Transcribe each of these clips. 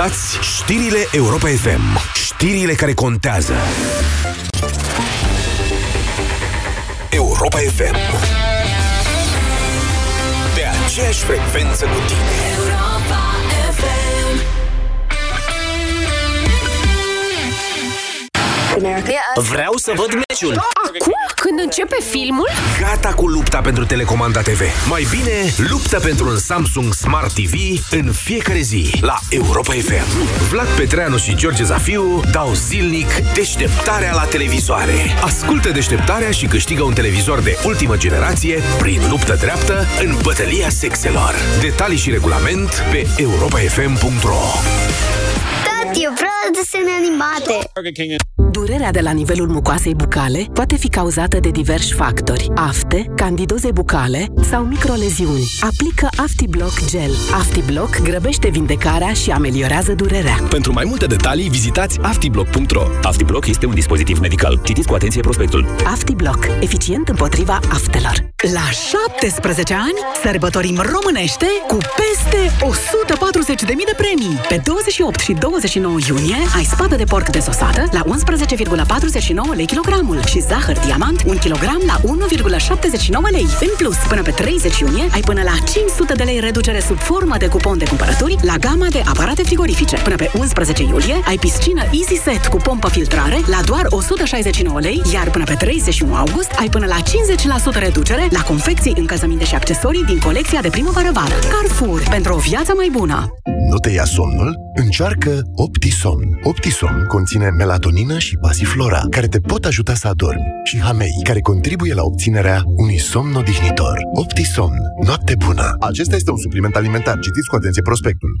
Ascultați știrile Europa FM. Știrile care contează. Europa FM. Pe aceeași frecvență cu tine. Vreau să văd meciul. Acum? Când începe filmul? Gata cu lupta pentru telecomanda TV. Mai bine, luptă pentru un Samsung Smart TV în fiecare zi la Europa FM. Vlad Petreanu și George Zafiu dau zilnic deșteptarea la televizoare. Ascultă deșteptarea și câștigă un televizor de ultimă generație prin luptă dreaptă în bătălia sexelor. Detalii și regulament pe europafm.ro Tati, eu vreau desene animate. Durerea de la nivelul mucoasei bucale poate fi cauzată de diversi factori. Afte, candidoze bucale sau microleziuni. Aplică AftiBlock Gel. AftiBlock grăbește vindecarea și ameliorează durerea. Pentru mai multe detalii, vizitați aftiblock.ro. AftiBlock este un dispozitiv medical. Citiți cu atenție prospectul. AftiBlock. Eficient împotriva aftelor. La 17 ani sărbătorim românește cu peste 140.000 de premii. Pe 28 și 29 iunie ai spadă de porc desosată la 11,49 lei kilogramul și zahăr diamant 1 kg la 1,79 lei. În plus, până pe 30 iunie ai până la 500 de lei reducere sub formă de cupon de cumpărături la gama de aparate frigorifice. Până pe 11 iulie ai piscină Easy Set cu pompă filtrare la doar 169 lei, iar până pe 31 august ai până la 50% reducere la confecții, încălțăminte și accesorii din colecția de primăvară-vară. Carrefour, pentru o viață mai bună! Nu te ia somnul? Încearcă Optisomn. Optisomn conține melatonină și pasiflora, care te pot ajuta să adormi, și hamei, care contribuie la obținerea unui somn odihnitor. Optisomn. Noapte bună! Acesta este un supliment alimentar. Citiți cu atenție prospectul.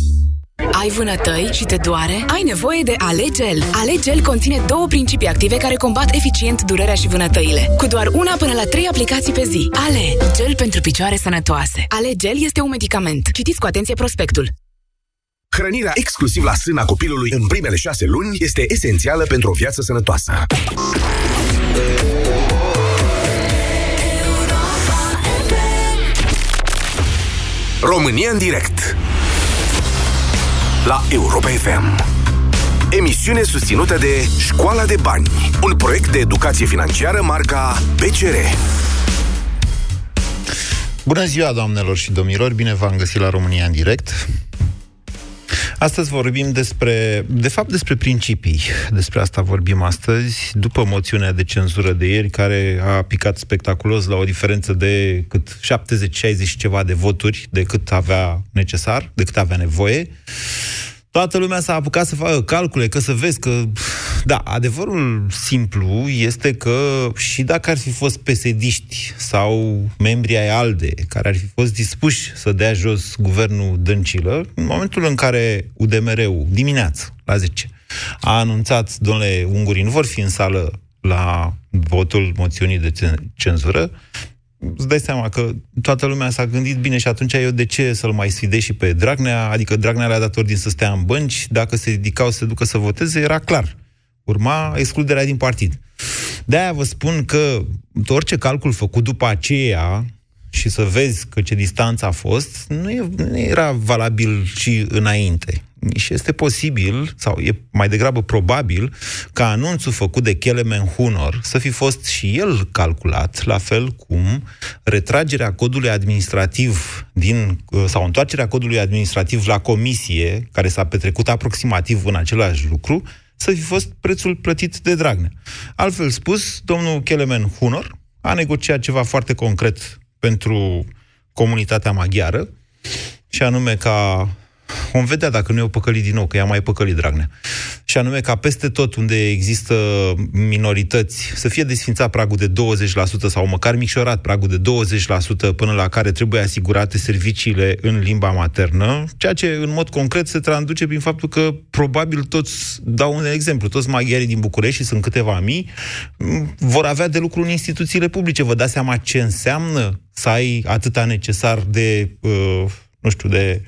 Ai vânătăi și te doare? Ai nevoie de Alegel. Alegel conține două principii active care combat eficient durerea și vânătăile. Cu doar una până la trei aplicații pe zi. Ale, gel pentru picioare sănătoase. Alegel este un medicament. Citiți cu atenție prospectul. Hrănirea exclusiv la sâna copilului în primele șase luni este esențială pentru o viață sănătoasă. România în direct la Europa FM. Emisiune susținută de Școala de Bani, un proiect de educație financiară marca PCR. Bună ziua, doamnelor și domnilor! Bine v-am găsit la România în direct. Astăzi vorbim despre, de fapt, despre principii. Despre asta vorbim astăzi, după moțiunea de cenzură de ieri, care a picat spectaculos la o diferență de cât 70-60 ceva de voturi decât avea necesar, decât avea nevoie. Toată lumea s-a apucat să facă calcule, că să vezi că... Da, adevărul simplu este că și dacă ar fi fost pesediști sau membrii ai ALDE, care ar fi fost dispuși să dea jos guvernul Dăncilă, în momentul în care UDMR-ul, dimineață, la 10, a anunțat, domnule, ungurii nu vor fi în sală la votul moțiunii de cenzură, îți dai seama că toată lumea s-a gândit bine și atunci eu de ce să-l mai sfidez și pe Dragnea? Adică Dragnea le-a dat ordin să stea în bănci, dacă se ridicau să se ducă să voteze, era clar. Urma excluderea din partid. De-aia vă spun că orice calcul făcut după aceea și să vezi că ce distanță a fost, nu, e, nu era valabil și înainte. Și este posibil, sau e mai degrabă probabil, ca anunțul făcut de Kelemen Hunor să fi fost și el calculat, la fel cum retragerea codului administrativ din, sau întoarcerea codului administrativ la comisie, care s-a petrecut aproximativ în același lucru, să fi fost prețul plătit de Dragnea. Altfel spus, domnul Kelemen Hunor a negociat ceva foarte concret pentru comunitatea maghiară, și anume ca Vom vedea dacă nu e o păcălit din nou, că i-a mai păcălit Dragnea. Și anume ca peste tot unde există minorități să fie desfințat pragul de 20% sau măcar micșorat pragul de 20% până la care trebuie asigurate serviciile în limba maternă, ceea ce în mod concret se traduce prin faptul că probabil toți, dau un exemplu, toți maghiarii din București, și sunt câteva mii, vor avea de lucru în instituțiile publice. Vă dați seama ce înseamnă să ai atâta necesar de, uh, nu știu, de,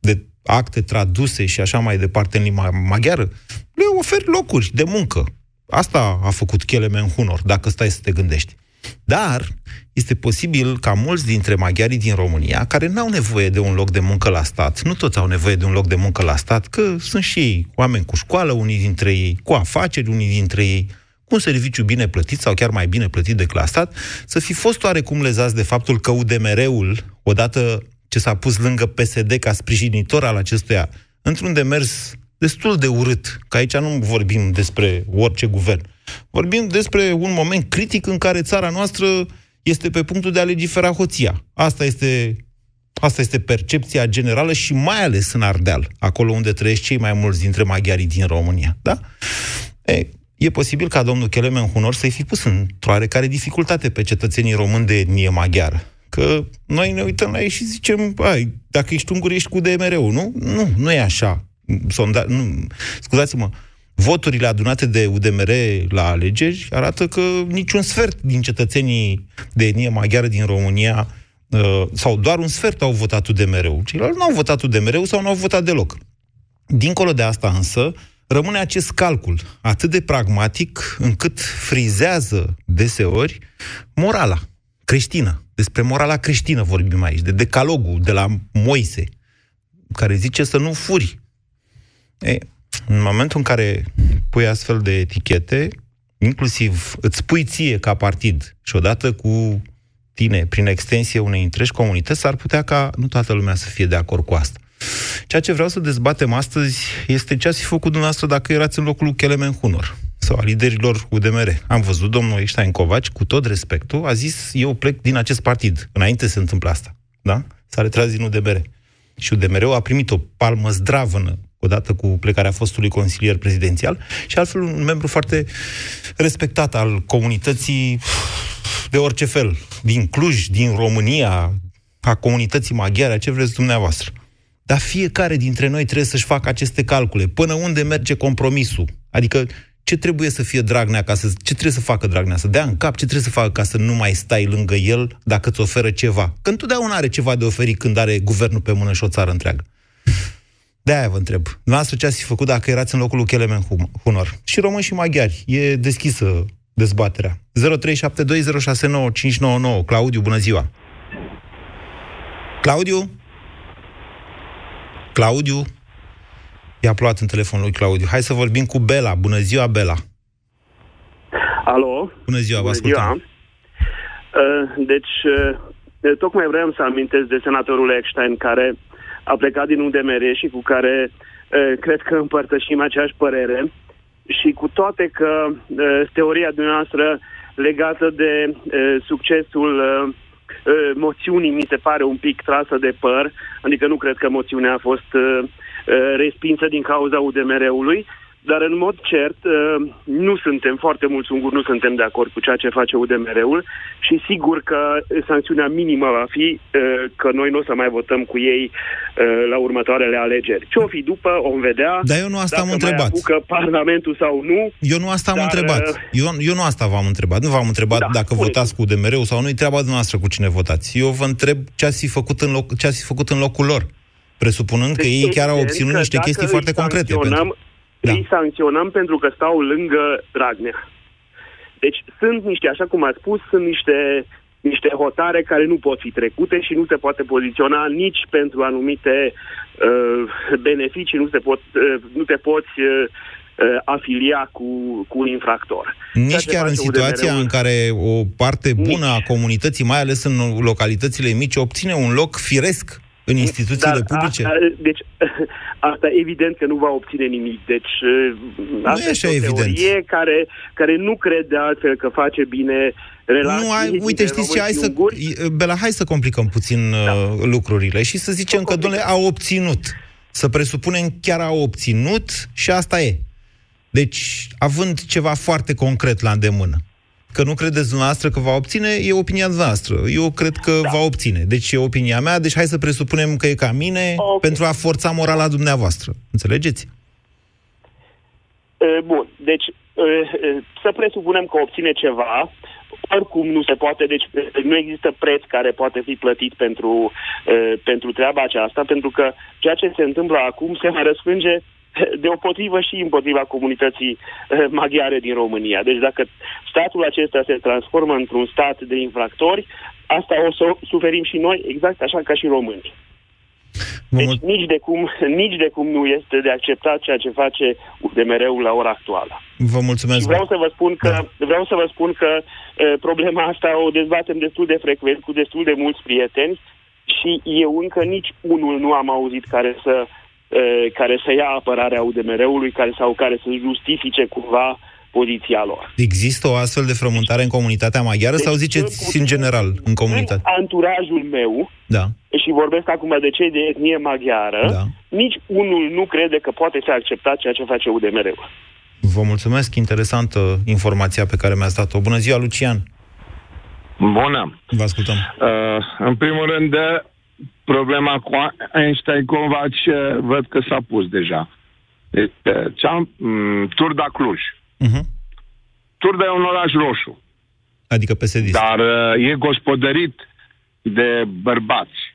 de acte traduse și așa mai departe în limba maghiară? Le oferi locuri de muncă. Asta a făcut Kelemen Hunor, dacă stai să te gândești. Dar este posibil ca mulți dintre maghiarii din România, care n-au nevoie de un loc de muncă la stat, nu toți au nevoie de un loc de muncă la stat, că sunt și ei oameni cu școală, unii dintre ei, cu afaceri, unii dintre ei, cu un serviciu bine plătit sau chiar mai bine plătit decât la stat, să fi fost oarecum lezați de faptul că UDMR-ul, odată ce s-a pus lângă PSD ca sprijinitor al acestuia, într-un demers destul de urât, că aici nu vorbim despre orice guvern, vorbim despre un moment critic în care țara noastră este pe punctul de a legifera hoția. Asta este, asta este percepția generală și mai ales în Ardeal, acolo unde trăiesc cei mai mulți dintre maghiarii din România. Da? E, e posibil ca domnul Kelemen Hunor să-i fi pus într-o oarecare dificultate pe cetățenii români de etnie maghiară. Că noi ne uităm la ei și zicem, ai, dacă ești ungur, ești cu DMR-ul, nu? Nu, nu e așa. Sonda, nu, scuzați-mă, voturile adunate de UDMR la alegeri arată că niciun sfert din cetățenii de etnie maghiară din România uh, sau doar un sfert au votat UDMR-ul. Ceilalți nu au votat UDMR-ul sau nu au votat deloc. Dincolo de asta însă, rămâne acest calcul atât de pragmatic încât frizează deseori morala creștină. Despre morala creștină vorbim aici, de decalogul de la Moise, care zice să nu furi. E, în momentul în care pui astfel de etichete, inclusiv îți pui ție ca partid și odată cu tine, prin extensie unei întregi comunități, s-ar putea ca nu toată lumea să fie de acord cu asta. Ceea ce vreau să dezbatem astăzi este ce ați fi făcut dumneavoastră dacă erați în locul lui Kelemen Hunor sau a liderilor UDMR. Am văzut domnul Einstein Covaci, cu tot respectul, a zis eu plec din acest partid. Înainte se întâmplă asta. Da? S-a retras din UDMR. Și UDMR-ul a primit o palmă zdravănă odată cu plecarea fostului consilier prezidențial și altfel un membru foarte respectat al comunității de orice fel, din Cluj, din România, a comunității maghiare, ce vreți dumneavoastră. Dar fiecare dintre noi trebuie să-și facă aceste calcule. Până unde merge compromisul? Adică ce trebuie să fie Dragnea ca să... Ce trebuie să facă Dragnea? Să dea în cap? Ce trebuie să facă ca să nu mai stai lângă el dacă îți oferă ceva? Că întotdeauna are ceva de oferit când are guvernul pe mână și o țară întreagă. De-aia vă întreb. Dumneavoastră ce ați fi făcut dacă erați în locul lui Kelemen Hunor? Și români și maghiari. E deschisă dezbaterea. 0372069599. Claudiu, bună ziua! Claudiu? Claudiu? I-a plouat în telefonul lui Claudiu. Hai să vorbim cu Bela. Bună ziua, Bela! Alo? Bună ziua, vă ascultăm. Ziua. Uh, deci, uh, tocmai vreau să amintesc de senatorul Eckstein, care a plecat din UDMR și cu care uh, cred că împărtășim aceeași părere și cu toate că uh, teoria dumneavoastră legată de uh, succesul uh, moțiunii mi se pare un pic trasă de păr, adică nu cred că moțiunea a fost uh, respinsă din cauza UDMR-ului, dar în mod cert uh, nu suntem, foarte mulți unguri nu suntem de acord cu ceea ce face UDMR-ul și sigur că sancțiunea minimă va fi uh, că noi nu o să mai votăm cu ei uh, la următoarele alegeri. Ce o fi după, o vom vedea. Dar eu nu asta am întrebat. Mai Parlamentul sau nu. Eu nu asta am dar, întrebat. Eu, eu nu asta v-am întrebat. Nu v-am întrebat da, dacă votați cu UDMR-ul sau nu. E treaba dumneavoastră cu cine votați. Eu vă întreb ce ați fi făcut în, loc, ce ați fi făcut în locul lor presupunând deci că ei chiar au obținut niște chestii foarte concrete. Pentru... Da. Îi sancționăm pentru că stau lângă Dragnea. Deci sunt niște, așa cum a spus, sunt niște, niște hotare care nu pot fi trecute și nu se poate poziționa nici pentru anumite uh, beneficii, nu, se pot, uh, nu te poți uh, uh afilia cu, cu un infractor. Nici chiar în situația UDMR-ul... în care o parte bună nici. a comunității, mai ales în localitățile mici, obține un loc firesc în instituțiile Dar publice? Asta, deci, asta evident că nu va obține nimic. Deci, asta nu e așa o evident. care, care nu crede altfel că face bine relații. Nu, ai, uite, știți ce, hai să, Bela, hai să complicăm puțin da. Uh, lucrurile și să zicem că, domnule, au obținut. Să presupunem chiar au obținut și asta e. Deci, având ceva foarte concret la îndemână, că nu credeți dumneavoastră că va obține, e opinia noastră. Eu cred că da. va obține. Deci e opinia mea, deci hai să presupunem că e ca mine okay. pentru a forța morala dumneavoastră. Înțelegeți? Bun, deci să presupunem că obține ceva, oricum nu se poate, deci nu există preț care poate fi plătit pentru, pentru treaba aceasta, pentru că ceea ce se întâmplă acum se mai răsfrânge deopotrivă și împotriva comunității maghiare din România. Deci dacă statul acesta se transformă într-un stat de infractori, asta o să suferim și noi, exact așa ca și românii. Deci nici de, cum, nici de cum nu este de acceptat ceea ce face UDMR-ul la ora actuală. Vă mulțumesc. Și vreau să vă spun că, da. vreau să vă spun că e, problema asta o dezbatem destul de frecvent cu destul de mulți prieteni și eu încă nici unul nu am auzit care să, e, care să ia apărarea UDMR-ului care, sau care să justifice cumva poziția lor. Există o astfel de frământare în comunitatea maghiară deci, sau ziceți în general în comunitate? În anturajul meu, da și vorbesc acum de cei de etnie maghiară, da. nici unul nu crede că poate fi acceptat ceea ce face UDMR-ul. Vă mulțumesc, interesantă informația pe care mi-ați dat-o. Bună ziua, Lucian! Bună! Vă ascultăm. Uh, în primul rând, de problema cu Einstein Covaci văd că s-a pus deja. Deci, cea, m- Turda Cluj. Uh-huh. Turda e un oraș roșu. Adică PSD. Dar uh, e gospodărit de bărbați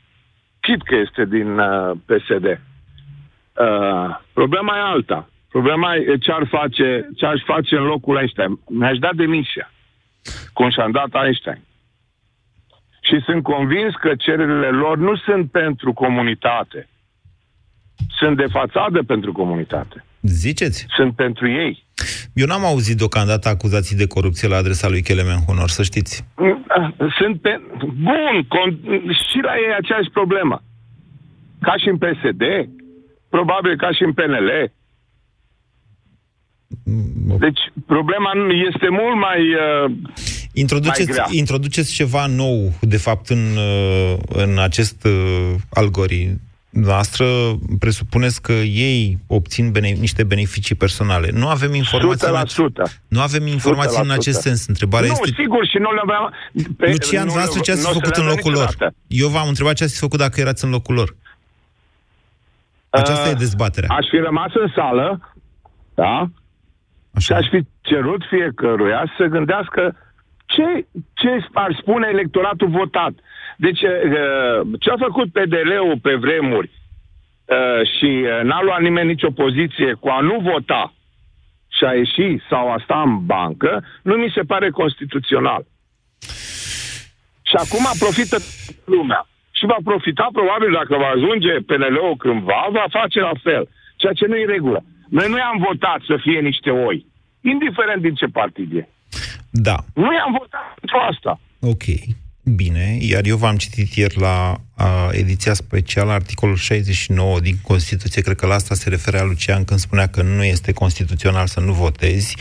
chit că este din uh, PSD. Uh, problema e alta. Problema e ce ar face, ce aș face în locul Einstein. Mi-aș da demisia, cum și-am dat Einstein. Și sunt convins că cererile lor nu sunt pentru comunitate. Sunt de fațadă pentru comunitate. Ziceți? Sunt pentru ei. Eu n-am auzit deocamdată acuzații de corupție la adresa lui Kelemen Honor, să știți. Sunt pe... Bun, con... și la ei aceeași problemă. Ca și în PSD, probabil ca și în PNL. Deci problema este mult mai... Uh, introduceți, mai grea. introduceți ceva nou, de fapt, în, uh, în acest uh, algoritm noastră presupuneți că ei obțin bene- niște beneficii personale. Nu avem informații, în, ace- nu avem informații 100%. în acest sens. Întrebarea nu, este... sigur, și nu le aveam... Pe, Lucian, nu, voastră ce ați făcut în locul lor? Eu v-am întrebat ce ați făcut dacă erați în locul lor. Aceasta uh, e dezbaterea. Aș fi rămas în sală, da? Așa. Și aș fi cerut fiecăruia să gândească ce, ce ar spune electoratul votat. Deci, uh, ce a făcut PDL-ul pe vremuri uh, și uh, n-a luat nimeni nicio poziție cu a nu vota și a ieși sau a sta în bancă, nu mi se pare constituțional. Și acum profită lumea. Și va profita, probabil, dacă va ajunge PNL-ul cândva, va face la fel. Ceea ce nu e regulă. Noi nu i-am votat să fie niște oi, indiferent din ce partid e. Da. Nu i-am votat pentru asta. Ok. Bine, iar eu v-am citit ieri la a, ediția specială, articolul 69 din Constituție, cred că la asta se referea Lucian când spunea că nu este constituțional să nu votezi.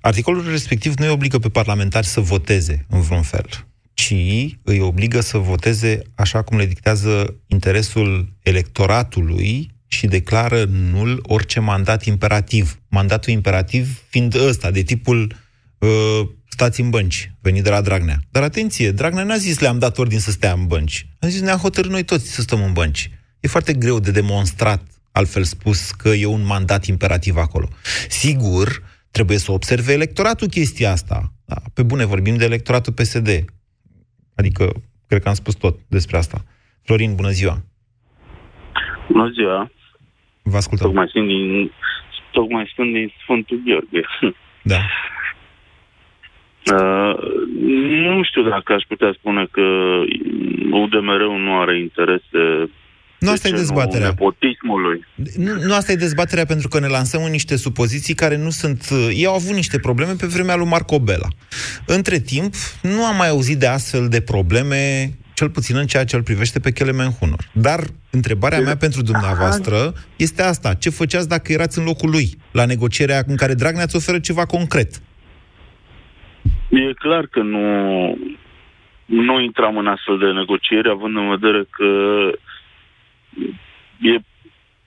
Articolul respectiv nu îi obligă pe parlamentari să voteze în vreun fel, ci îi obligă să voteze așa cum le dictează interesul electoratului și declară nul orice mandat imperativ. Mandatul imperativ fiind ăsta, de tipul uh, stați în bănci, venit de la Dragnea. Dar atenție, Dragnea n-a zis le-am dat ordin să stea în bănci. A zis ne-a hotărât noi toți să stăm în bănci. E foarte greu de demonstrat, altfel spus, că e un mandat imperativ acolo. Sigur, trebuie să observe electoratul chestia asta. Da, pe bune, vorbim de electoratul PSD. Adică, cred că am spus tot despre asta. Florin, bună ziua! Bună ziua! Vă ascultăm. Tocmai sunt din, tocmai sunt din Sfântul Gheorghe. Da. Uh, nu știu dacă aș putea spune că UDMR-ul nu are interese nu asta e dezbaterea. Nepotismului. Nu, nu asta e dezbaterea pentru că ne lansăm în niște supoziții care nu sunt... Ei au avut niște probleme pe vremea lui Marco Bela. Între timp, nu am mai auzit de astfel de probleme, cel puțin în ceea ce îl privește pe Kelemen Hunor. Dar întrebarea mea pentru dumneavoastră este asta. Ce făceați dacă erați în locul lui, la negocierea în care Dragnea îți oferă ceva concret? E clar că nu, nu intram în astfel de negocieri, având în vedere că e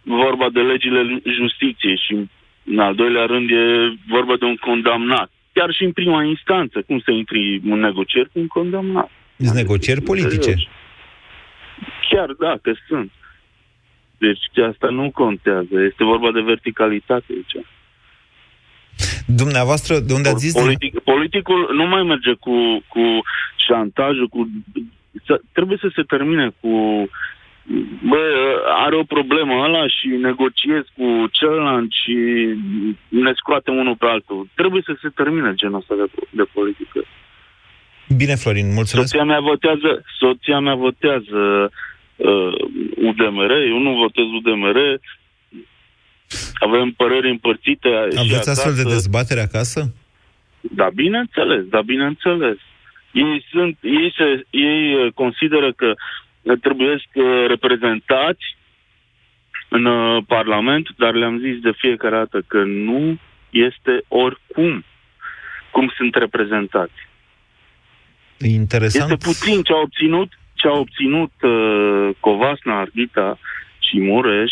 vorba de legile justiției și În al doilea rând e vorba de un condamnat. Chiar și în prima instanță, cum să intri în negocieri cu un condamnat? Sunt negocieri politice. Chiar dacă sunt. Deci asta nu contează. Este vorba de verticalitate aici. Dumneavoastră, de unde ați zis? Politic, politicul nu mai merge cu, cu șantajul, cu... Să, trebuie să se termine cu... Bă, are o problemă ăla și negociez cu celălalt și ne scoatem unul pe altul. Trebuie să se termine genul ăsta de, de politică. Bine, Florin, mulțumesc. Soția mea votează, soția mea votează uh, UDMR, eu nu votez UDMR, avem păreri împărțite Aveți astfel de dezbatere acasă? Da, bineînțeles, da, bineînțeles. Ei, sunt, ei, se, ei uh, consideră că trebuie să uh, reprezentați în uh, Parlament, dar le-am zis de fiecare dată că nu este oricum cum sunt reprezentați. Interesant. Este puțin ce a obținut, ce a obținut uh, Covasna, Arghita și Mureș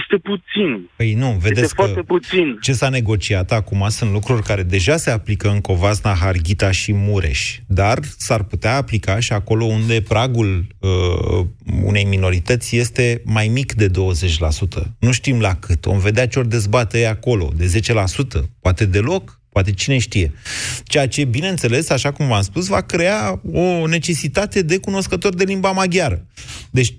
este puțin. Păi nu, vedeți este că foarte puțin. ce s-a negociat acum sunt lucruri care deja se aplică în Covasna, Harghita și Mureș, dar s-ar putea aplica și acolo unde pragul uh, unei minorități este mai mic de 20%. Nu știm la cât. Om vedea ce ori dezbate acolo, de 10%, poate deloc, poate cine știe. Ceea ce, bineînțeles, așa cum v-am spus, va crea o necesitate de cunoscători de limba maghiară. Deci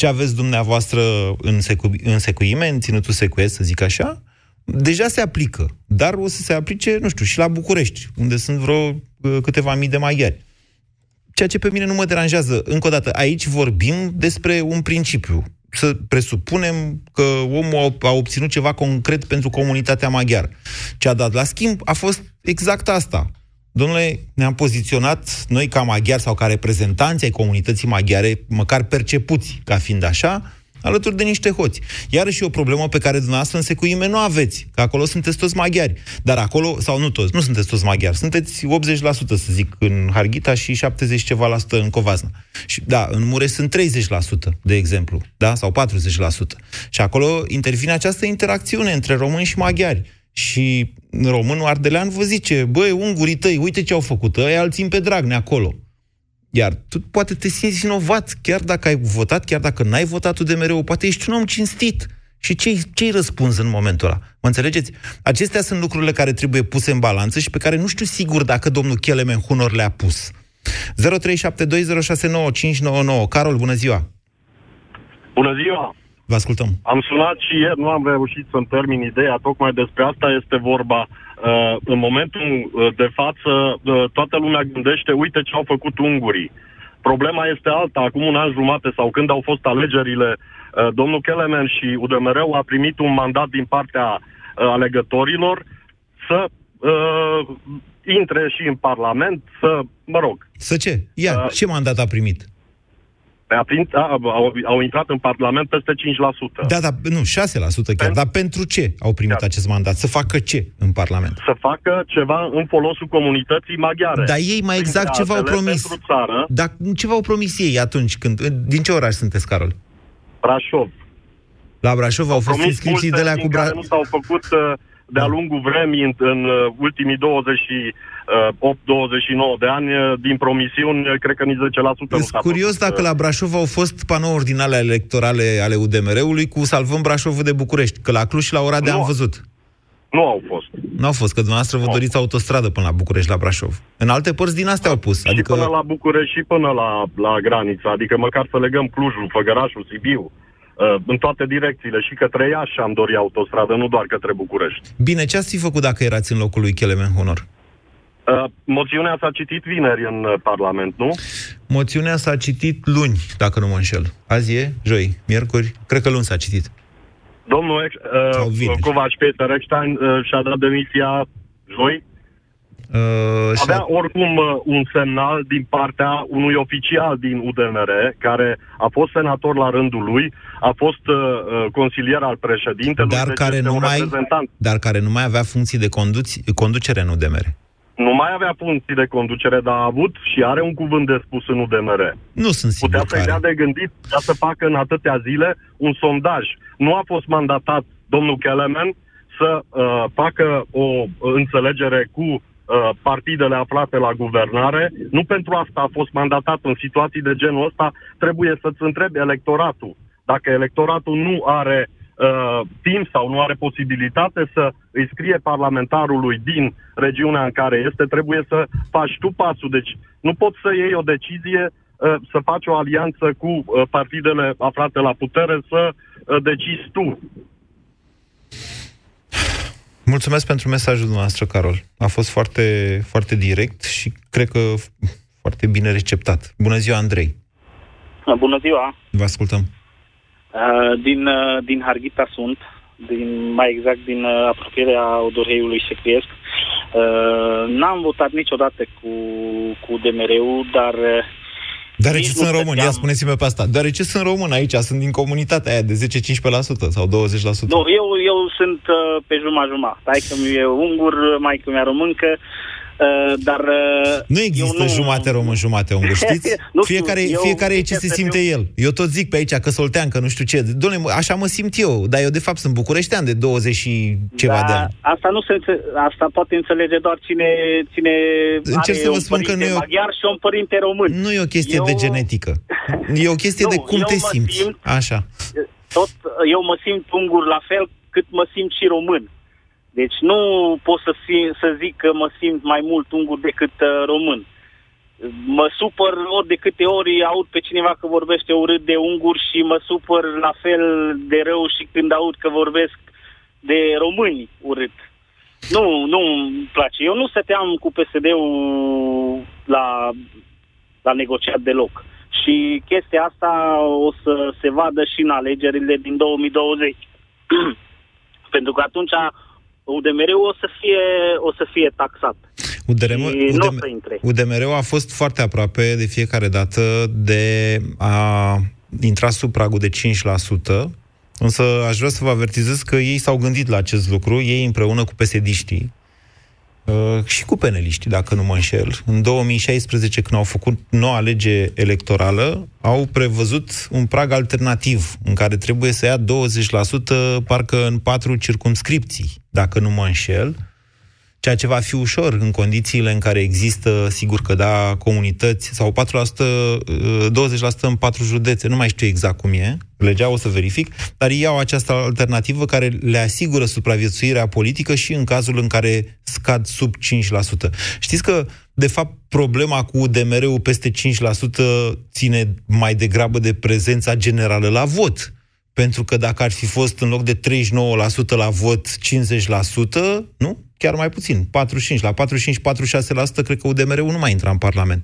ce aveți dumneavoastră în, secu- în secuime, în ținutul secuiesc, să zic așa, deja se aplică. Dar o să se aplice, nu știu, și la București, unde sunt vreo uh, câteva mii de maghiari. Ceea ce pe mine nu mă deranjează. Încă o dată, aici vorbim despre un principiu. Să presupunem că omul a obținut ceva concret pentru comunitatea maghiară. Ce a dat la schimb a fost exact asta Domnule, ne-am poziționat noi ca maghiari sau ca reprezentanți ai comunității maghiare, măcar percepuți ca fiind așa, alături de niște hoți. Iarăși e o problemă pe care dumneavoastră în secuime nu aveți, că acolo sunteți toți maghiari. Dar acolo, sau nu toți, nu sunteți toți maghiari, sunteți 80% să zic în Harghita și 70 ceva la sută în Covazna. Și da, în Mureș sunt 30%, de exemplu, da, sau 40%. Și acolo intervine această interacțiune între români și maghiari. Și românul ardelean vă zice, băi, ungurii tăi, uite ce au făcut, ăia îl țin pe Dragnea acolo. Iar tu poate te simți vinovat, chiar dacă ai votat, chiar dacă n-ai votat tu de mereu, poate ești un om cinstit. Și ce-i, ce răspuns în momentul ăla? Mă înțelegeți? Acestea sunt lucrurile care trebuie puse în balanță și pe care nu știu sigur dacă domnul Chelemen Hunor le-a pus. 0372069599. Carol, bună ziua! Bună ziua! Vă ascultăm. Am sunat și ieri, nu am reușit să-mi termin ideea, tocmai despre asta este vorba. Uh, în momentul uh, de față, uh, toată lumea gândește, uite ce au făcut ungurii. Problema este alta. Acum un an jumate sau când au fost alegerile, uh, domnul Kelemen și udmr a primit un mandat din partea uh, alegătorilor să uh, intre și în Parlament, să, mă rog... Să ce? Ia, uh, ce mandat a primit? A prins, a, au, au intrat în Parlament peste 5%. Da, da, nu, 6% chiar. Dar pentru ce au primit da. acest mandat? Să facă ce în Parlament? Să facă ceva în folosul comunității maghiare. Dar ei mai exact ce v-au promis? Țară, Dar ce v-au promis ei atunci? când? Din ce oraș sunteți, Carol? Brașov. La Brașov au, au fost inscripții de la cu Bra... nu s-au făcut uh, de-a da. lungul vremii în, în uh, ultimii 20 și 8-29 de ani, din promisiuni, cred că nici 10% nu s-a curios făcut. dacă la Brașov au fost panouri din ale electorale ale UDMR-ului cu Salvăm Brașovul de București, că la Cluj și la Oradea am văzut. Nu au fost. Nu au fost, că dumneavoastră vă doriți autostradă până la București, la Brașov. În alte părți din astea au pus. Adică... Și până la București și până la, la graniță. Adică măcar să legăm Clujul, Făgărașul, Sibiu în toate direcțiile. Și către Iași am dorit autostradă, nu doar către București. Bine, ce ați fi făcut dacă erați în locul lui Chelemen Honor? Uh, moțiunea s-a citit vineri în uh, Parlament, nu? Moțiunea s-a citit luni, dacă nu mă înșel. Azi e joi, miercuri, cred că luni s-a citit. Domnul uh, Covaci Peter Eckstein uh, și-a dat demisia joi? Uh, Avea oricum uh, un semnal din partea unui oficial din UDMR, care a fost senator la rândul lui, a fost uh, uh consilier al președintelui, dar deci care, nu mai, dar care nu mai avea funcții de conduci, conducere în UDMR nu mai avea funcții de conducere, dar a avut și are un cuvânt de spus în UDMR. Nu sunt sigur Putea să-i dea de gândit ca să facă în atâtea zile un sondaj. Nu a fost mandatat domnul Kelemen să uh, facă o înțelegere cu uh, partidele aflate la guvernare. Nu pentru asta a fost mandatat în situații de genul ăsta. Trebuie să-ți întrebi electoratul. Dacă electoratul nu are uh, timp sau nu are posibilitate să îi scrie parlamentarului din regiunea în care este, trebuie să faci tu pasul. Deci nu poți să iei o decizie uh, să faci o alianță cu uh, partidele aflate la putere, să uh, decizi tu. Mulțumesc pentru mesajul dumneavoastră, Carol. A fost foarte, foarte direct și cred că foarte bine receptat. Bună ziua, Andrei! Bună ziua! Vă ascultăm! Uh, din, uh, din Harghita sunt, din, mai exact din uh, apropierea Odorheiului Secriesc. N-am votat niciodată cu, cu DMR-ul, dar Deoarece sunt român, ia spuneți-mi pe asta. Deoarece sunt român aici, sunt din comunitatea aia de 10-15% sau 20%. Nu, eu, eu sunt uh, pe jumătate-jumătate. Hai că mi e ungur, mai că mi-a româncă, Uh, dar uh, nu există nu... jumate român, jumate ungur, știți? nu fiecare, știu, fiecare e ce se simte eu... el. Eu tot zic pe aici că soltean, că nu știu ce. Doamne, așa mă simt eu, dar eu de fapt sunt bucureștean de 20 și ceva da, de ani. Asta nu se asta poate înțelege doar cine, cine Încerc are să vă spun că nu e o... maghiar și un părinte român. Nu e o chestie eu... de genetică. E o chestie nu, de cum te simți. Simt, așa. Tot, eu mă simt ungur la fel cât mă simt și român. Deci nu pot să, fi, să zic că mă simt mai mult ungur decât uh, român. Mă supăr ori de câte ori aud pe cineva că vorbește urât de ungur și mă supăr la fel de rău și când aud că vorbesc de români urât. Nu, nu îmi place. Eu nu stăteam cu PSD-ul la, la negociat deloc. Și chestia asta o să se vadă și în alegerile din 2020. Pentru că atunci UDMR-ul o să fie, o să fie taxat. UDRM, UDM, UDMR-ul a fost foarte aproape de fiecare dată de a intra sub pragul de 5%, însă aș vrea să vă avertizez că ei s-au gândit la acest lucru, ei împreună cu pesediștii, Uh, și cu peneliștii, dacă nu mă înșel. În 2016, când au făcut noua lege electorală, au prevăzut un prag alternativ, în care trebuie să ia 20%, parcă în patru circumscripții, dacă nu mă înșel, ceea ce va fi ușor în condițiile în care există, sigur că da, comunități, sau 4%, 20% în patru județe, nu mai știu exact cum e, legea o să verific, dar ei au această alternativă care le asigură supraviețuirea politică și în cazul în care scad sub 5%. Știți că, de fapt, problema cu UDMR-ul peste 5% ține mai degrabă de prezența generală la vot. Pentru că dacă ar fi fost în loc de 39% la vot 50%, nu? chiar mai puțin, 45, la 45-46%, cred că UDMR-ul nu mai intra în Parlament.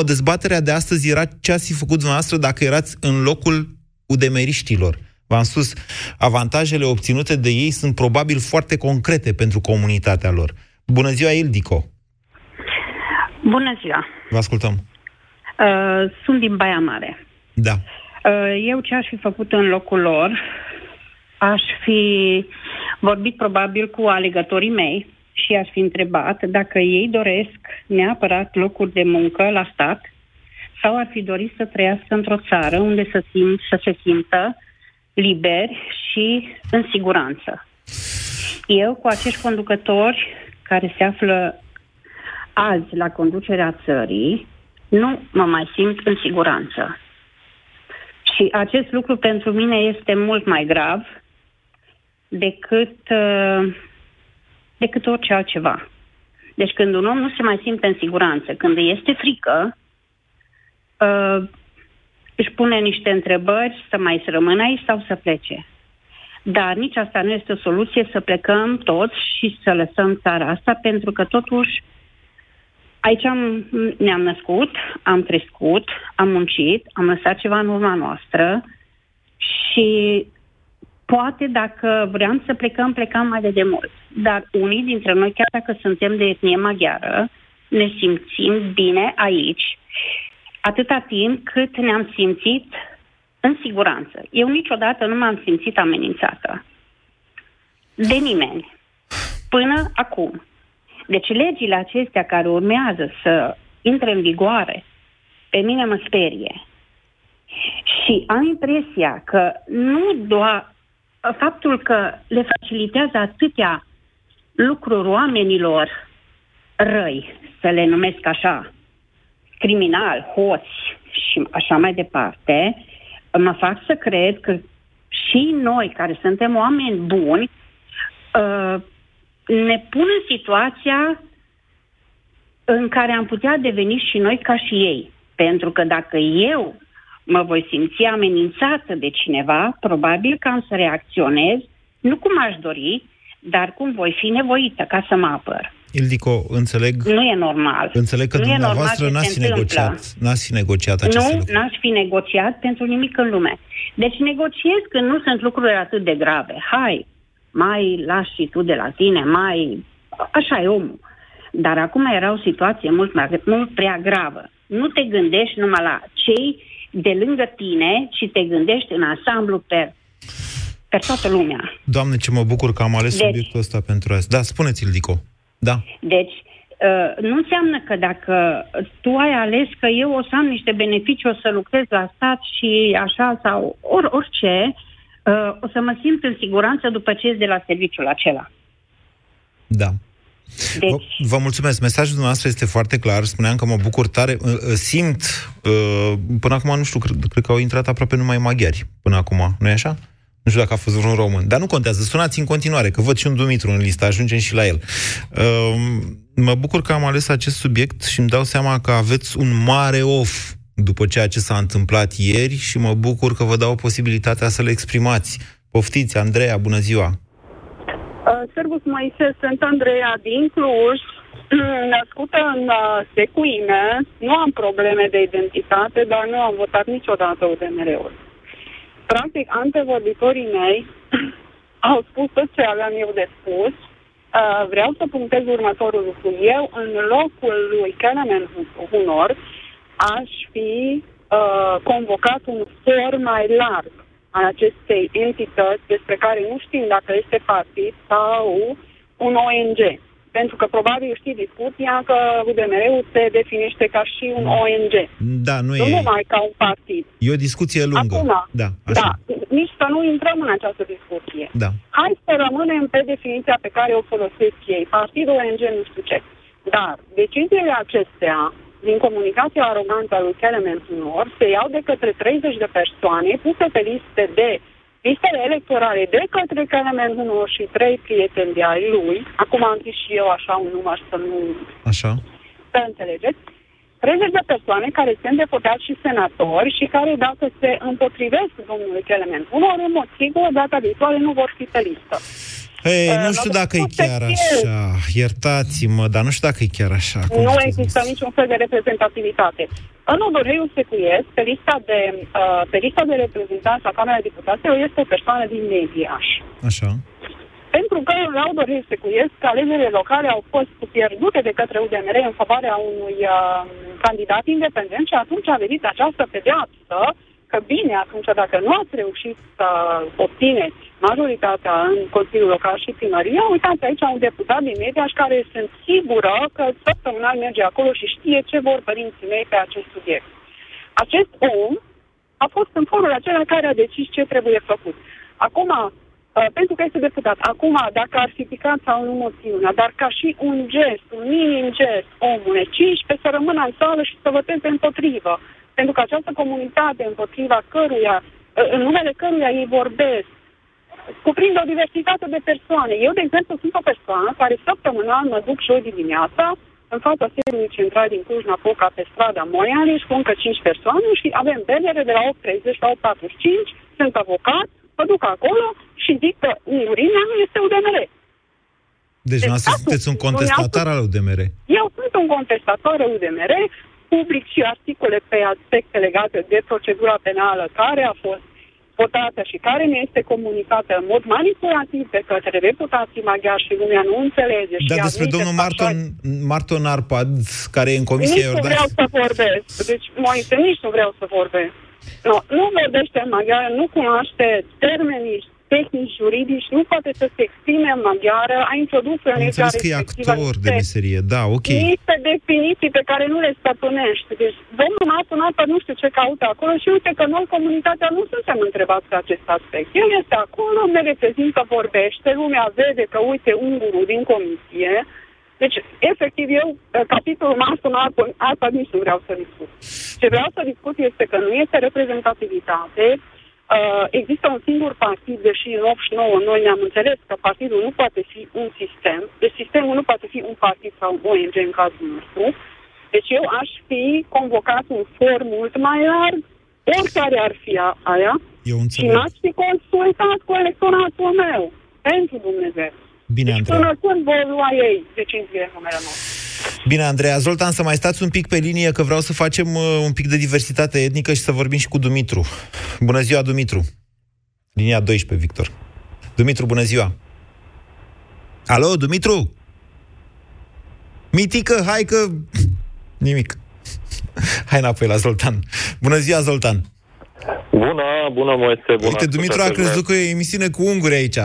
0372069599, dezbaterea de astăzi era ce ați fi făcut dumneavoastră dacă erați în locul udemeriștilor. V-am spus, avantajele obținute de ei sunt probabil foarte concrete pentru comunitatea lor. Bună ziua, Ildico! Bună ziua! Vă ascultăm! Uh, sunt din Baia Mare. Da. Uh, eu ce aș fi făcut în locul lor? Aș fi vorbit probabil cu alegătorii mei și aș fi întrebat dacă ei doresc neapărat locuri de muncă la stat sau ar fi dorit să trăiască într-o țară unde să, simt, să se simtă liberi și în siguranță. Eu, cu acești conducători care se află azi la conducerea țării, nu mă mai simt în siguranță. Și acest lucru pentru mine este mult mai grav decât, uh, decât orice altceva. Deci când un om nu se mai simte în siguranță, când este frică, uh, își pune niște întrebări să mai să rămână aici sau să plece. Dar nici asta nu este o soluție să plecăm toți și să lăsăm țara asta, pentru că totuși aici am, ne-am născut, am crescut, am muncit, am lăsat ceva în urma noastră și Poate dacă vrem să plecăm, plecam mai de demult. Dar unii dintre noi, chiar dacă suntem de etnie maghiară, ne simțim bine aici, atâta timp cât ne-am simțit în siguranță. Eu niciodată nu m-am simțit amenințată. De nimeni. Până acum. Deci legile acestea care urmează să intre în vigoare, pe mine mă sperie. Și am impresia că nu doar faptul că le facilitează atâtea lucruri oamenilor răi, să le numesc așa, criminal, hoți și așa mai departe, mă fac să cred că și noi, care suntem oameni buni, uh, ne pun în situația în care am putea deveni și noi ca și ei. Pentru că dacă eu mă voi simți amenințată de cineva, probabil că am să reacționez, nu cum aș dori, dar cum voi fi nevoită ca să mă apăr. Ildiko, înțeleg... Nu e normal. Înțeleg că nu dumneavoastră n-ați negociat, n-ați negociat aceste Nu, lucruri. n-aș fi negociat pentru nimic în lume. Deci negociez când nu sunt lucruri atât de grave. Hai, mai lași și tu de la tine, mai... Așa e omul. Dar acum era o situație mult, mai, mult prea gravă. Nu te gândești numai la cei de lângă tine, ci te gândești în ansamblu pe, pe toată lumea. Doamne, ce mă bucur că am ales Deci- subiectul ăsta pentru azi. Da, spuneți, Ildiko. Da. Deci, uh, nu înseamnă că dacă tu ai ales că eu o să am niște beneficii, o să lucrez la stat și așa sau or, orice, uh, o să mă simt în siguranță după ce ies de la serviciul acela. Da. Deci, Vă, vă mulțumesc. Mesajul dumneavoastră este foarte clar. Spuneam că mă bucur tare. Uh, uh, Simt, uh, până acum, nu știu, cred, cred că au intrat aproape numai maghiari până acum. nu e așa? Nu știu dacă a fost vreun român. Dar nu contează. Sunați în continuare, că văd și un Dumitru în listă. Ajungem și la el. Uh, Mă bucur că am ales acest subiect și îmi dau seama că aveți un mare of după ceea ce s-a întâmplat ieri și mă bucur că vă dau posibilitatea să le exprimați. Poftiți, Andreea, bună ziua! Uh, Servus Moise, sunt Andreea din Cluj, născută în uh, Secuime. Nu am probleme de identitate, dar nu am votat niciodată UDMR-ul. Practic, antevorbitorii mei au spus tot ce aveam eu de spus. Uh, vreau să punctez următorul lucru. Eu, în locul lui Kenemen Hunor, aș fi uh, convocat un for mai larg al acestei entități despre care nu știm dacă este partid sau un ONG. Pentru că probabil știi discuția că UDMR-ul se definește ca și un ONG. Da, nu Nu e... numai ca un partid. E o discuție lungă. Acum, Da, așa. Da, nici să nu intrăm în această discuție. Da. Hai să rămânem pe definiția pe care o folosesc ei, partidul ONG nu știu ce. Dar deciziile acestea, din comunicația arogantă a lui Kelemen Nor, se iau de către 30 de persoane puse pe liste de listele electorale de către Kelemen Nor și trei prieteni de ai lui. Acum am zis și eu așa un număr să nu Așa. să înțelegeți, 30 de persoane care sunt deputați și senatori și care, dacă se împotrivesc domnului Kelemen, unor în mod sigur, data viitoare nu vor fi pe listă. Ei, Uh, nu știu mă dacă e gândesc chiar că așa. Iertați-mă, dar nu știu dacă e chiar așa. cum Nu ați există zis. niciun fel de reprezentativitate. În Odorheiul Secuiesc, pe lista de, uh, pe lista de reprezentanți la Camera Deputaților, este o persoană din Mediaș. Așa. Pentru că la Odorheiul Secuiesc, alegerile locale au fost pierdute de către UDMR în favoarea unui uh, candidat independent și atunci a venit această pedeapsă că bine, atunci dacă nu ați reușit să obțineți majoritatea în Consiliul Local și Primăria, uitați aici un deputat din Mediaș care sunt sigură că săptămânal merge acolo și știe ce vor părinții mei pe acest subiect. Acest om a fost în forul acela care a decis ce trebuie făcut. Acum, uh, pentru că este deputat, acum, dacă ar fi picat sau nu moțiunea, dar ca și un gest, un minim gest, omule, 15 să rămână în sală și să voteze împotrivă. Pentru că această comunitate împotriva căruia, uh, în numele căruia ei vorbesc, cuprinde o diversitate de persoane. Eu, de exemplu, sunt o persoană care săptămânal mă duc joi dimineața în fața sediului central din Cluj-Napoca pe strada Moianiș cu încă 5 persoane și avem bere de la 8.30 la 8.45, sunt avocat, mă duc acolo și zic că Ungurimea nu este UDMR. Deci, noastră sunteți un contestatar al UDMR. Eu sunt un contestator al UDMR, public și articole pe aspecte legate de procedura penală care a fost votată și care ne este comunicată în mod manipulativ de către deputații maghiari și lumea nu înțelege. și Dar despre admite domnul că Marton, Marton Arpad, care e în Comisia nici nu Iordan... vreau să vorbesc. Deci, Moise, nici nu vreau să vorbesc. No, nu vorbește în maghiară, nu cunoaște termenii tehnici juridici, nu poate să se exprime în maghiară, a introdus în Am legea înțeles că e respectivă actor de niște- meserie, da, ok. niște definiții pe care nu le stăpânești. Deci, domnul Natu Nată nu știu ce caută acolo și uite că noi, comunitatea, nu suntem întrebați pe acest aspect. El este acolo, ne reprezintă, vorbește, lumea vede că, uite, ungurul din comisie. Deci, efectiv, eu, eh, capitolul Natu Nată, asta nici nu vreau să discut. Ce vreau să discut este că nu este reprezentativitate, Uh, există un singur partid, deși în 89 noi ne-am înțeles că partidul nu poate fi un sistem, deci sistemul nu poate fi un partid sau un ONG în cazul nostru. Deci eu aș fi convocat un for mult mai larg, oricare ar fi a- aia, Eu și înțeleg. n-aș fi consultat cu electoratul meu. Pentru Dumnezeu. Bine, Deci Andreea. până când vor lua ei decizie în numele nostru. Bine, Andreea, Zoltan, să mai stați un pic pe linie, că vreau să facem uh, un pic de diversitate etnică și să vorbim și cu Dumitru. Bună ziua, Dumitru. Linia 12, Victor. Dumitru, bună ziua. Alo, Dumitru? Mitică, hai că... Nimic. Hai înapoi la Zoltan. Bună ziua, Zoltan. Bună, bună Moise, bună. Uite, Dumitru a crezut că e o emisiune cu unguri aici.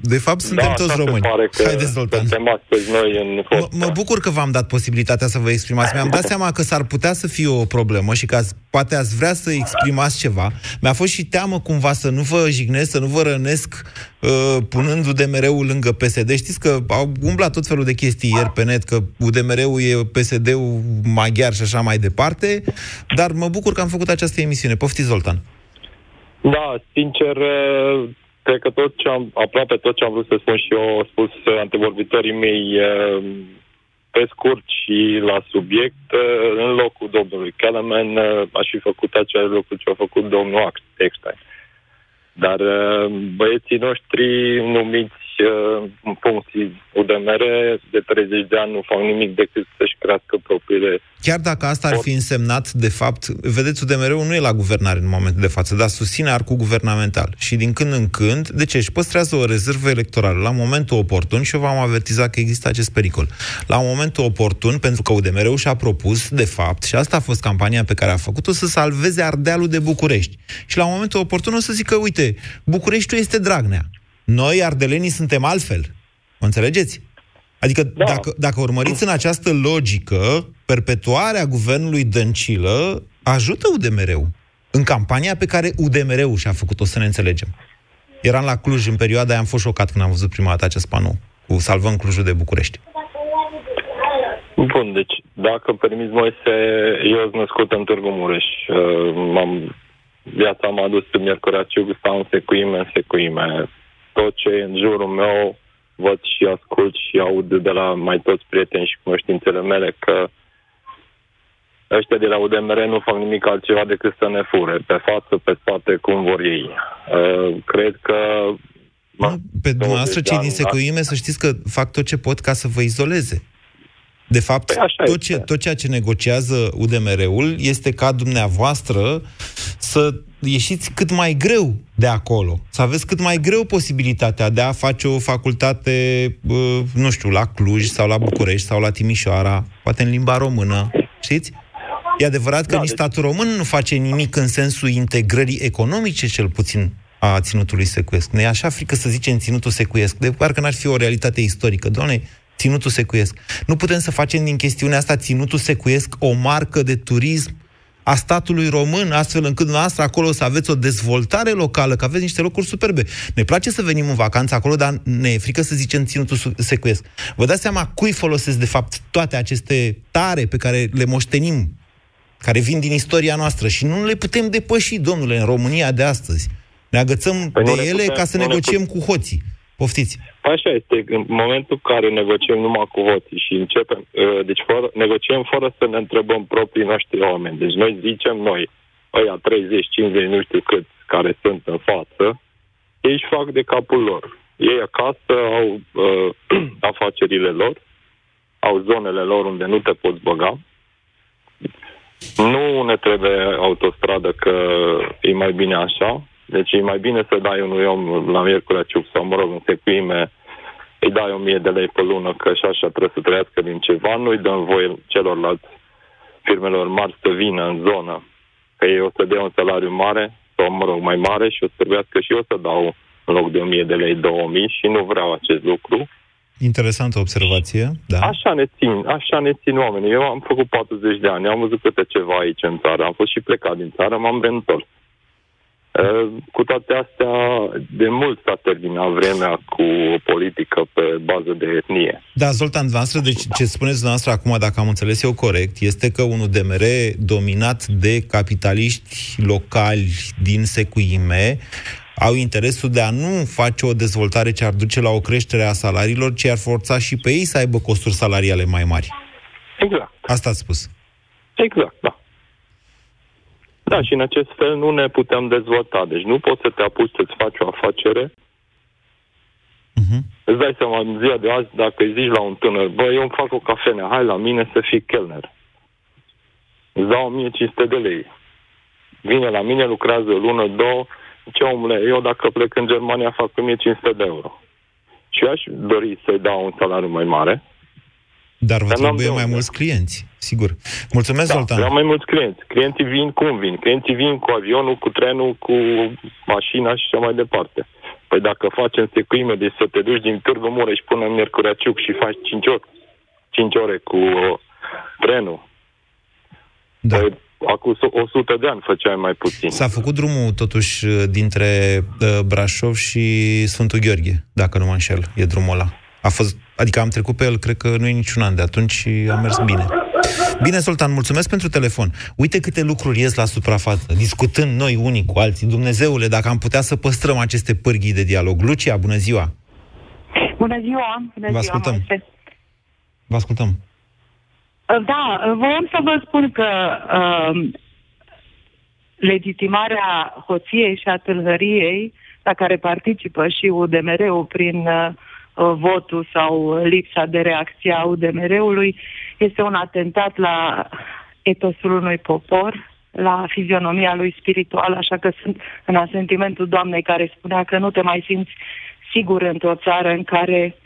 De fapt, suntem da, toți așa se români. Pare că Haideți, Zoltan. Suntem astăzi noi în Mă, mă bucur că v-am dat posibilitatea să vă exprimați. Mi-am dat seama că s-ar putea să fie o problemă și că ați, poate ați vrea să exprimați ceva. Mi-a fost și teamă cumva să nu vă jignesc, să nu vă rănesc uh, punând UDMR-ul lângă PSD. Știți că au umblat tot felul de chestii ieri pe net, că UDMR-ul e PSD-ul maghiar și așa mai departe, dar mă bucur că am făcut această emisiune. Poftiți, Zoltan. Da, sincer, eh, cred că tot ce am, aproape tot ce am vrut să spun și eu, au spus eh, antevorbitorii mei eh, pe scurt și la subiect, eh, în locul domnului Kellerman eh, aș fi făcut același lucru ce a făcut domnul Eckstein. Dar eh, băieții noștri numiți eh, în funcții UDMR de 30 de ani nu fac nimic decât să-și crească propriile Chiar dacă asta ar fi însemnat, de fapt, vedeți, UDMR-ul nu e la guvernare în momentul de față, dar susține arcul guvernamental. Și din când în când, de ce? Își păstrează o rezervă electorală la momentul oportun și eu v-am avertizat că există acest pericol. La momentul oportun, pentru că UDMR-ul și-a propus, de fapt, și asta a fost campania pe care a făcut-o, să salveze Ardealul de București. Și la momentul oportun o să zică, uite, Bucureștiul este Dragnea. Noi, ardelenii, suntem altfel. Mă înțelegeți? Adică da. dacă, dacă urmăriți în această logică, perpetuarea guvernului Dăncilă ajută UDMR-ul în campania pe care UDMR-ul și-a făcut-o, să ne înțelegem. Eram la Cluj în perioada aia, am fost șocat când am văzut prima dată acest panou cu Salvăm Clujul de București. Bun, deci dacă permis Moise, eu sunt născut în Târgu Mureș. Uh, M-am, viața m-a dus în Miercurea Ciugu, stau în secuime, în secuime. Tot ce e în jurul meu văd și ascult și aud de la mai toți prieteni și cunoștințele mele că ăștia de la UDMR nu fac nimic altceva decât să ne fure pe față, pe spate, cum vor ei. Uh, cred că Pe dumneavoastră, cei din ani, da. Secuime, să știți că fac tot ce pot ca să vă izoleze. De fapt, Păi așa tot, ce, tot ceea ce negociază UDMR-ul este ca dumneavoastră să ieșiți cât mai greu de acolo, să aveți cât mai greu posibilitatea de a face o facultate, uh, nu știu, la Cluj sau la București sau la Timișoara, poate în limba română, știți? E adevărat că Da, nici deci- statul român nu face nimic în sensul integrării economice, cel puțin, a ținutului secuiesc. Ne e așa frică să zicem ținutul secuiesc, de parcă n-ar fi o realitate istorică. Doamne, ținutul secuiesc. Nu putem să facem din chestiunea asta ținutul secuiesc o marcă de turism a statului român, astfel încât noastră acolo să aveți o dezvoltare locală, că aveți niște locuri superbe. Ne place să venim în vacanță acolo, dar ne e frică să zicem ținutul su- secuiesc. Vă dați seama cui folosesc, de fapt, toate aceste tare pe care le moștenim, care vin din istoria noastră și nu le putem depăși, domnule, în România de astăzi. Ne agățăm Păi de nu le ele putem- ca să nu le negociem cu hoții. Poftiți. Așa este. În momentul în care negociem numai cu hoții și începem, uh, deci fără, negociem fără să ne întrebăm proprii noștri oameni. Deci noi zicem noi, ăia 30, 50, nu știu cât, care sunt în față, ei își fac de capul lor. Ei acasă au uh, afacerile lor, au zonele lor unde nu te poți băga. Nu ne trebuie autostradă că e mai bine așa. Deci e mai bine să dai unui om la Miercurea Ciuc sau, mă rog, în secuime, îi dai o mie de lei pe lună, că și așa trebuie să trăiască din ceva, nu-i dăm voie celorlalți firmelor mari să vină în zonă, că ei o să dea un salariu mare, sau, mă rog, mai mare și o să trebuiască și eu să dau în loc de 1000 de lei 2000 și nu vreau acest lucru. Interesantă observație, da. Așa ne țin, așa ne țin oamenii. Eu am făcut 40 de ani, am văzut câte ceva aici în țară, am fost și plecat din țară, m-am reîntors. Uh, cu toate astea, de mult s-a terminat vremea cu o politică pe bază de etnie. Da, Zoltan, noastră, deci ce spuneți noastră acum, dacă am înțeles eu corect, este că un UDMR dominat de capitaliști locali din secuime au interesul de a nu face o dezvoltare ce ar duce la o creștere a salariilor, ci ar forța și pe ei să aibă costuri salariale mai mari. Exact. Asta ați spus. Exact, da. Da, și în acest fel nu ne putem dezvolta. Deci nu poți să te apuci să-ți faci o afacere. Uh-huh. Îți dai seama, în ziua de azi, dacă îi zici la un tânăr, bă, eu îmi fac o cafenea, hai la mine să fii chelner. Îți dau 1500 de lei. Vine la mine, lucrează o lună, două, ce omule, eu dacă plec în Germania fac 1500 de euro. Și eu aș dori să-i dau un salariu mai mare, dar vă trebuie mai mulți clienți, sigur. Mulțumesc, da, Zoltan. Vreau mai mulți clienți. Clienții vin cum vin? Clienții vin cu avionul, cu trenul, cu mașina și așa mai departe. Păi dacă facem secuime de să te duci din Târgu Mureș până în Miercurea Ciuc și faci 5 ore, 5 ore cu trenul, da. Păi, acum 100 de ani făceai mai puțin. S-a făcut drumul, totuși, dintre uh, Brașov și Sfântul Gheorghe, dacă nu mă înșel, e drumul ăla. A fost, adică am trecut pe el, cred că nu e niciun an de atunci și a mers bine. Bine, Sultan, mulțumesc pentru telefon. Uite câte lucruri ies la suprafață, discutând noi unii cu alții. Dumnezeule, dacă am putea să păstrăm aceste pârghii de dialog. Lucia, bună ziua! Bună ziua! Bună Vă ziua, ascultăm. Moise. Vă ascultăm. Da, voiam să vă spun că uh, legitimarea hoției și a tâlhăriei la care participă și UDMR-ul prin uh, votul sau lipsa de reacție a UDMR-ului este un atentat la etosul unui popor, la fizionomia lui spirituală, așa că sunt în asentimentul doamnei care spunea că nu te mai simți sigur într-o țară în care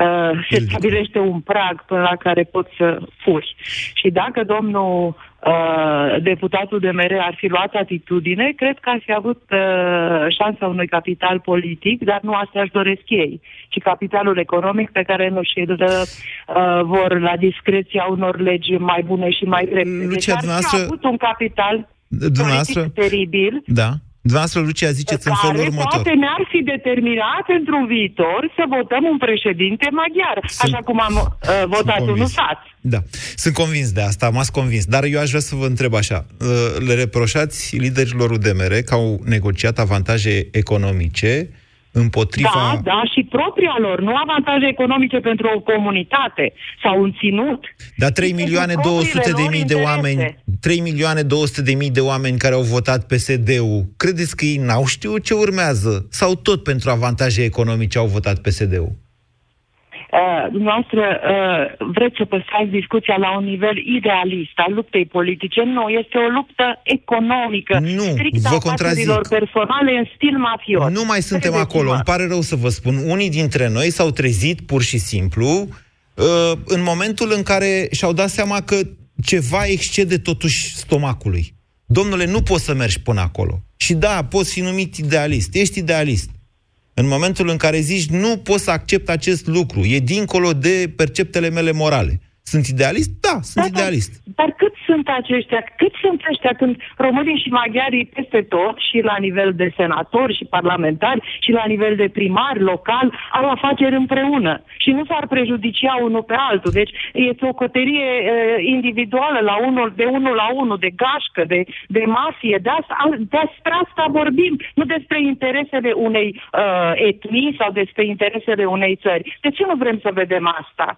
uh, se stabilește un prag până la care poți să furi. Și dacă domnul uh, deputatul de mere ar fi luat atitudine, cred că ar fi avut uh, șansa unui capital politic, dar nu asta își doresc ei, ci capitalul economic pe care nu și-l uh, vor la discreția unor legi mai bune și mai drepte. Deci Lucia, ar fi dumneavoastră- avut un capital Dumneavoastră? politic teribil, Da. Dumneavoastră, Lucia, ziceți în felul care următor. poate ne-ar fi determinat într-un viitor să votăm un președinte maghiar, Sunt- așa cum am uh, votat unul convins. sat. Da, sunt convins de asta, m-ați convins. Dar eu aș vrea să vă întreb așa. Uh, Le reproșați liderilor UDMR că au negociat avantaje economice împotriva... Da, da, și propria lor, nu avantaje economice pentru o comunitate sau un ținut. Dar 3 milioane 200 de mii de oameni, 3 milioane 200 de mii de oameni care au votat PSD-ul, credeți că ei n-au știut ce urmează? Sau tot pentru avantaje economice au votat PSD-ul? Uh, dumneavoastră uh, vreți să păstrați discuția la un nivel idealist al luptei politice. Nu, este o luptă economică. Nu, strict vă a contrazic. afacerilor personale în stil mafios. Nu mai suntem Credeți-mă. acolo, îmi pare rău să vă spun. Unii dintre noi s-au trezit pur și simplu uh, în momentul în care și-au dat seama că ceva excede totuși stomacului. Domnule, nu poți să mergi până acolo. Și da, poți fi numit idealist. Ești idealist. În momentul în care zici, nu pot să accept acest lucru, e dincolo de perceptele mele morale. Sunt idealist? Da, sunt idealist. Dar cât sunt aceștia? Cât sunt ăștia când românii și maghiarii peste tot și la nivel de senatori și parlamentari și la nivel de primar local au afaceri împreună și nu s-ar prejudicia unul pe altul. Deci este o coterie uh, individuală la unul, de unul la unul, de gașcă, de, de mafie. De asta, despre asta vorbim, nu despre interesele unei uh, etnii sau despre interesele unei țări. De ce nu vrem să vedem asta?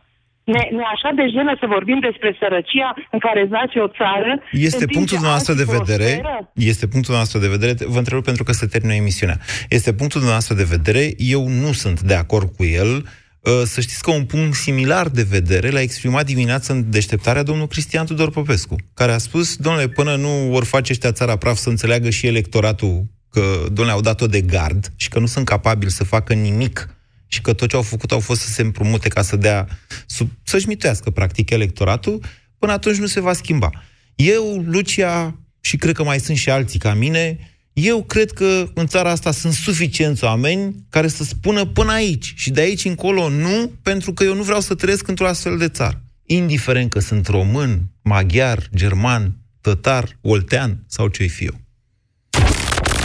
Ne, ne așa de jenă să vorbim despre sărăcia în care zace o țară. Este în timp punctul ce nostru de alții vedere, prosperă? este punctul nostru de vedere, vă întreb pentru că se termină emisiunea. Este punctul nostru de vedere, eu nu sunt de acord cu el. Uh, Să știți că un punct similar de vedere l-a exprimat dimineața în deșteptarea domnul Cristian Tudor Popescu, care a spus, domnule, până nu vor face ăștia țara praf să înțeleagă și electoratul că, domnule, au dat-o de gard și că nu sunt capabili să facă nimic și că tot ce au făcut au fost să se împrumute ca să dea, sub, să-și mituiască, practic, electoratul, până atunci nu se va schimba. Eu, Lucia, și cred că mai sunt și alții ca mine, Eu cred că în țara asta sunt suficienți oameni care să spună până aici și de aici încolo nu, pentru că eu nu vreau să trăiesc într-o astfel de țară. Indiferent că sunt român, maghiar, german, tătar, oltean sau ce-i fi eu.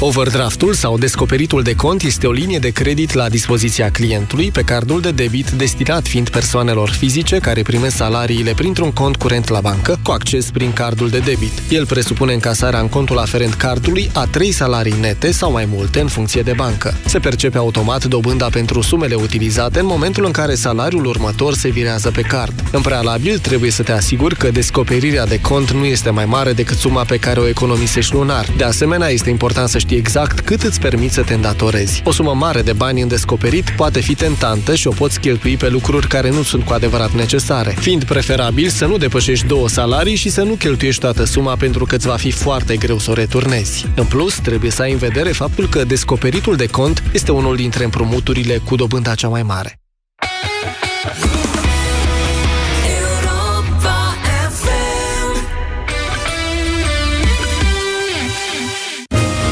Overdraftul sau descoperitul de cont este o linie de credit la dispoziția clientului pe cardul de debit destinat fiind persoanelor fizice care primesc salariile printr-un cont curent la bancă cu acces prin cardul de debit. El presupune încasarea în contul aferent cardului a trei salarii nete sau mai multe în funcție de bancă. Se percepe automat dobânda pentru sumele utilizate în momentul în care salariul următor se virează pe card. În prealabil, trebuie să te asiguri că descoperirea de cont nu este mai mare decât suma pe care o economisești lunar. De asemenea, este important să știi exact cât îți permiți să te îndatorezi. O sumă mare de bani în descoperit poate fi tentantă și o poți cheltui pe lucruri care nu sunt cu adevărat necesare, fiind preferabil să nu depășești două salarii și să nu cheltuiești toată suma pentru că îți va fi foarte greu să o returnezi. În plus, trebuie să ai în vedere faptul că descoperitul de cont este unul dintre împrumuturile cu dobânda cea mai mare.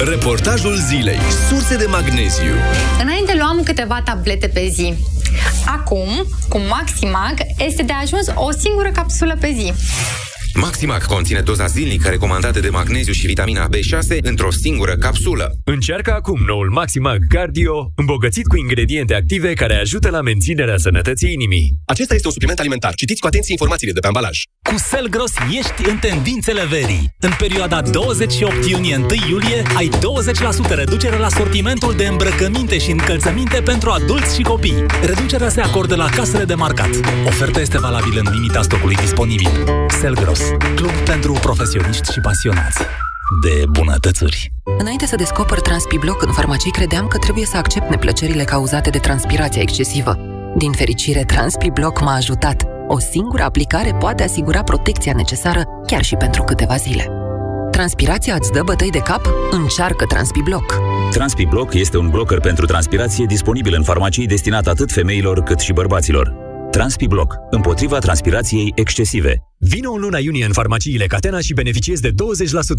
Reportajul zilei. Surse de magneziu. Înainte luam câteva tablete pe zi. Acum, cu Maximag, este de ajuns o singură capsulă pe zi. Maximac conține doza zilnică recomandată de magneziu și vitamina B6 într-o singură capsulă. Încearcă acum noul Maximac Cardio, îmbogățit cu ingrediente active care ajută la menținerea sănătății inimii. Acesta este un supliment alimentar. Citiți cu atenție informațiile de pe ambalaj. Cu Selgros ești în tendințele verii. În perioada 28 iunie-1 iulie ai 20% reducere la sortimentul de îmbrăcăminte și încălțăminte pentru adulți și copii. Reducerea se acordă la casele de marcat. Oferta este valabilă în limita stocului disponibil. Selgros, club pentru profesioniști și pasionați de bunătățuri. Înainte să descoper Transpibloc în farmacii, credeam că trebuie să accept neplăcerile cauzate de transpirația excesivă. Din fericire, Transpibloc m-a ajutat. O singură aplicare poate asigura protecția necesară chiar și pentru câteva zile. Transpirația îți dă bătăi de cap? Încearcă Transpibloc. TranspiBlock este un blocker pentru transpirație disponibil în farmacii destinat atât femeilor cât și bărbaților. TranspiBlock, împotriva transpirației excesive. Vino în luna iunie în farmaciile Catena și beneficiezi de 20%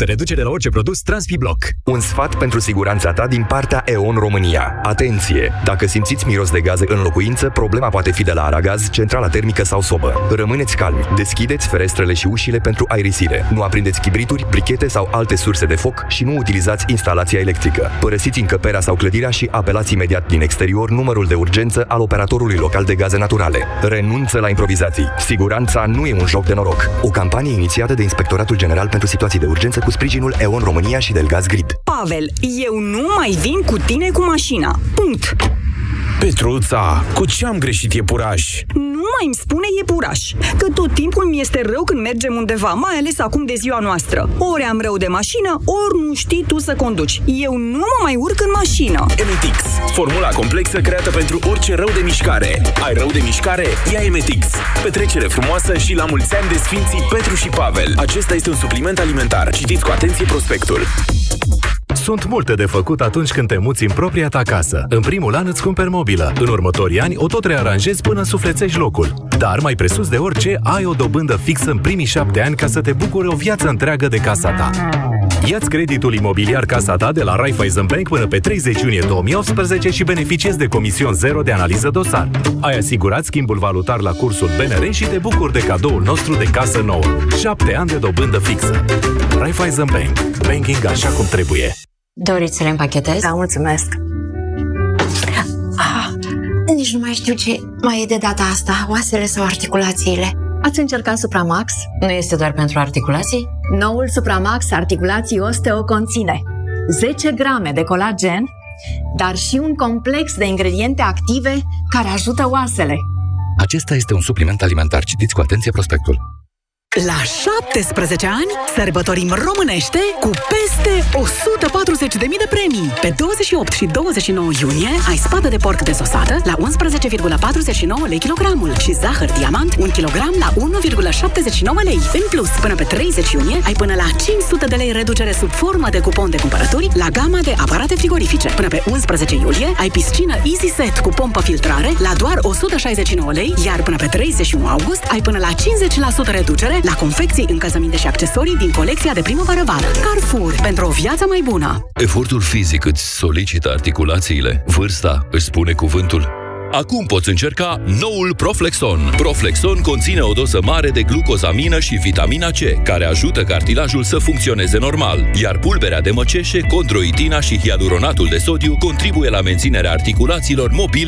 reducere la orice produs TranspiBlock. Un sfat pentru siguranța ta din partea EON România. Atenție! Dacă simțiți miros de gaze în locuință, problema poate fi de la aragaz, centrala termică sau sobă. Rămâneți calmi, deschideți ferestrele și ușile pentru aerisire. Nu aprindeți chibrituri, brichete sau alte surse de foc și nu utilizați instalația electrică. Părăsiți încăperea sau clădirea și apelați imediat din exterior numărul de urgență al operatorului local de gaze naturale. Renunță la improvizații. Siguranța nu e un joc de noroc. O campanie inițiată de Inspectoratul General pentru Situații de Urgență cu sprijinul EON România și Delgaz Grid. Pavel, eu nu mai vin cu tine cu mașina. Punct. Petruța, cu ce am greșit iepuraș? Nu mai îmi spune iepuraș, că tot timpul mi este rău când mergem undeva, mai ales acum de ziua noastră. Ori am rău de mașină, ori nu știi tu să conduci. Eu nu mă mai urc în mașină. Emetix, formula complexă creată pentru orice rău de mișcare. Ai rău de mișcare? Ia Emetix. Petrecere frumoasă și la mulți ani de Sfinții Petru și Pavel. Acesta este un supliment alimentar. Citiți cu atenție prospectul. Sunt multe de făcut atunci când te muți în propria ta casă. În primul an îți cumperi mobilă. În următorii ani o tot rearanjezi până suflețești locul. Dar mai presus de orice, ai o dobândă fixă în primii șapte ani ca să te bucuri o viață întreagă de casa ta. Iați creditul imobiliar Casa ta de la Raiffeisen Bank până pe 30 iunie 2018 și beneficiezi de comision zero de analiză dosar. Ai asigurat schimbul valutar la cursul BNR și te bucuri de cadoul nostru de casă nouă. 7 ani de dobândă fixă. Raiffeisen Bank. Banking așa cum trebuie. Doriți să le împachetez? Da, mulțumesc. Ah, nici nu mai știu ce mai e de data asta, oasele sau articulațiile. Ați încercat Supramax? Nu este doar pentru articulații? Noul Supramax Articulații Osteo conține 10 grame de colagen, dar și un complex de ingrediente active care ajută oasele. Acesta este un supliment alimentar. Citiți cu atenție prospectul. La 17 ani, sărbătorim românește cu peste 140.000 de premii. Pe 28 și 29 iunie ai spată de porc desosată la 11,49 lei kilogramul și zahăr diamant 1 kg la 1,79 lei. În plus, până pe 30 iunie ai până la 500 de lei reducere sub formă de cupon de cumpărături la gama de aparate frigorifice. Până pe 11 iulie ai piscină Easy Set cu pompă filtrare la doar 169 lei, iar până pe 31 august ai până la 50% reducere la confecții, încălțăminte și accesorii din colecția de primăvară-vară. Carrefour, pentru o viață mai bună! Efortul fizic îți solicită articulațiile. Vârsta își spune cuvântul. Acum poți încerca noul Proflexon. Proflexon conține o doză mare de glucozamină și vitamina C, care ajută cartilajul să funcționeze normal, iar pulberea de măceșe, condroitina și hialuronatul de sodiu contribuie la menținerea articulațiilor mobile